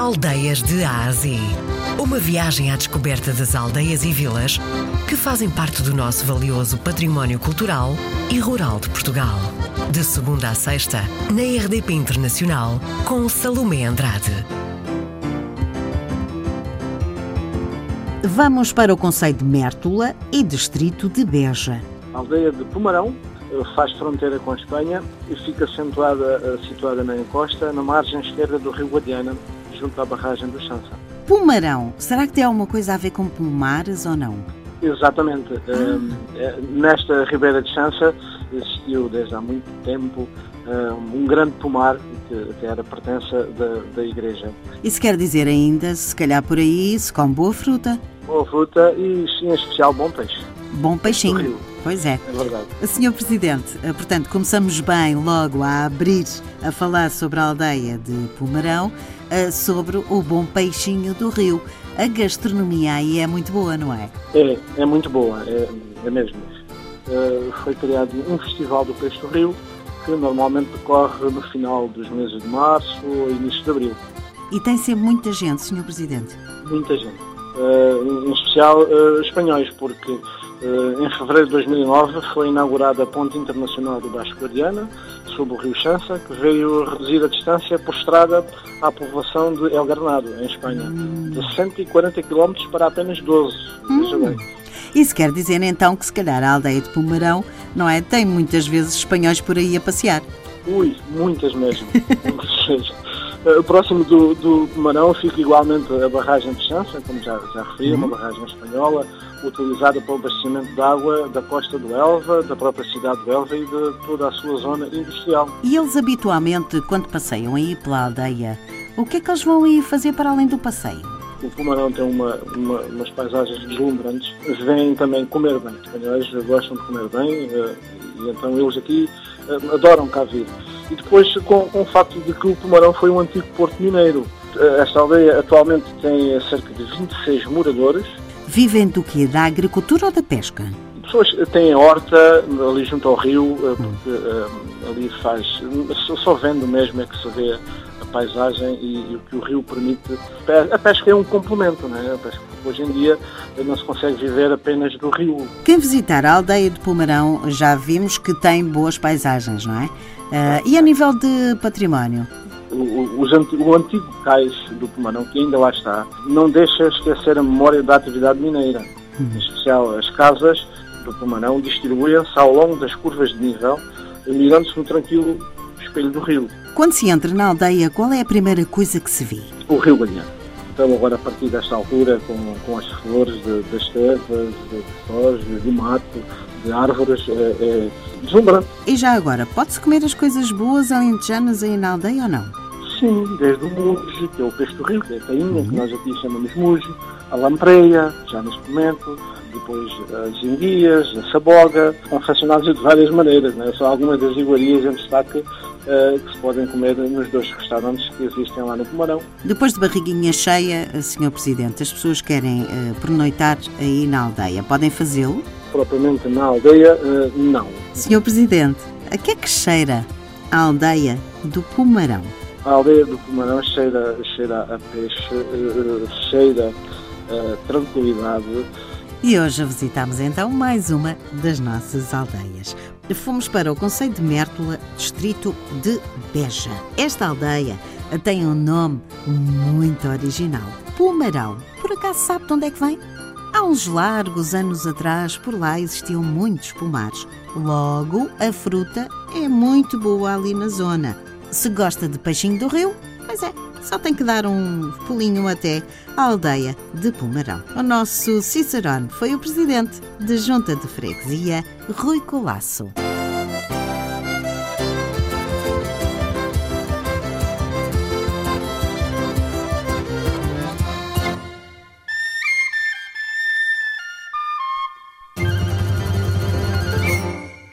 Aldeias de Ásia. Uma viagem à descoberta das aldeias e vilas que fazem parte do nosso valioso património cultural e rural de Portugal. De segunda a sexta, na RDP Internacional, com Salomé Andrade. Vamos para o Conselho de Mértola e Distrito de Beja. A aldeia de Pomarão eh, faz fronteira com a Espanha e fica situada, eh, situada na encosta, na margem esquerda do rio Guadiana, junto à barragem do Chança. Pomarão, será que tem alguma coisa a ver com pomares ou não? Exatamente. Ah. Nesta Ribeira de Chança existiu desde há muito tempo um grande pomar que, era pertença da, da igreja. Isso quer dizer ainda, se calhar por aí, se come boa fruta? Boa fruta e, em especial, bom peixe. Bom peixinho. Pois é. É verdade. Senhor Presidente, eh, portanto, começamos bem logo a abrir, a falar sobre a aldeia de Pomarão, eh, sobre o bom peixinho do rio. A gastronomia aí é muito boa, não é? É, é muito boa, é, é mesmo. Uh, foi criado um festival do peixe do rio, que normalmente decorre no final dos meses de março ou início de abril. E tem sempre muita gente, Senhor Presidente? Muita gente. Uh, em especial uh, espanhóis, porque eh, em fevereiro de 2009 foi inaugurada a Ponte Internacional do Baixo Guadiana, sob o rio Chança, que veio reduzir a distância por estrada à povoação de El Garnado, em Espanha, hum. de 140 km para apenas 12. Hum. Isso quer dizer então que se calhar a aldeia de Pomarão, não é? Tem muitas vezes espanhóis por aí a passear. Ui, muitas mesmo. Uh, próximo do, do Marão fica igualmente a barragem de Chança, como já, já referi, uhum. uma barragem espanhola, utilizada para o abastecimento de água da costa do Elva, da própria cidade do Elva e de toda a sua zona industrial. E eles habitualmente, quando passeiam aí pela aldeia, o que é que eles vão aí fazer para além do passeio? O Pomarão tem uma, uma, umas paisagens deslumbrantes. Vêm também comer bem. Os espanhóis gostam de comer bem uh, e então eles aqui uh, adoram cá vir. E depois com, com o facto de que o Pomarão foi um antigo porto mineiro. Eh, esta aldeia atualmente tem cerca de 26 moradores. Vivem do quê? Da agricultura ou da pesca? Pessoas têm horta ali junto ao rio, eh, porque um, ali faz. Só vendo mesmo é que se vê a paisagem e, e, o que o rio permite. A pesca é um complemento, não é? A pesca, hoje em dia não se consegue viver apenas do rio. Quem visitar a aldeia de Pomarão já vimos que tem boas paisagens, não é? Uh, e a nível de património? O, o, o, antigo cais do Pomarão, que ainda lá está, não deixa esquecer a memória da atividade mineira. Uhum. Em especial, as casas do Pomarão distribuem-se ao longo das curvas de nível, mirando-se no tranquilo espelho do rio. Quando se entra na aldeia, qual é a primeira coisa que se vê? O rio Galhão. Então, agora, a partir desta altura, com, com as flores de, das terras, de flores, de mato, de árvores, é, é deslumbrante. E já agora, pode-se comer as coisas boas alentejanas aí na aldeia ou não? Sim, desde o mujo, que é o peixe do rio, que é a tainha, uhum. que nós aqui chamamos mujo, a lampreia, já neste momento, depois as enguias, a saboga, confeccionados de várias maneiras, né? são algumas das iguarias em destaque uh, que se podem comer nos dois restaurantes que existem lá no Pomarão. Depois de barriguinha cheia, Sr. Presidente, as pessoas querem uh, pernoitar aí na aldeia, podem fazê-lo? propriamente na aldeia, eh, não. Senhor Presidente, a que é que cheira a aldeia do Pumarão? A aldeia do Pumarão cheira, cheira a peixe, eh, cheira a tranquilidade. E hoje visitamos então mais uma das nossas aldeias. Fomos para o Conselho de Mértola, distrito de Beja. Esta aldeia tem um nome muito original, Pumarão. Por acaso sabe de onde é que vem? Há uns largos anos atrás, por lá existiam muitos pomares. Logo, a fruta é muito boa ali na zona. Se gosta de peixinho do rio, pois é, só tem que dar um pulinho até à aldeia de Pomarão. O nosso Cicerone foi o presidente da Junta de Freguesia, Rui Colasso.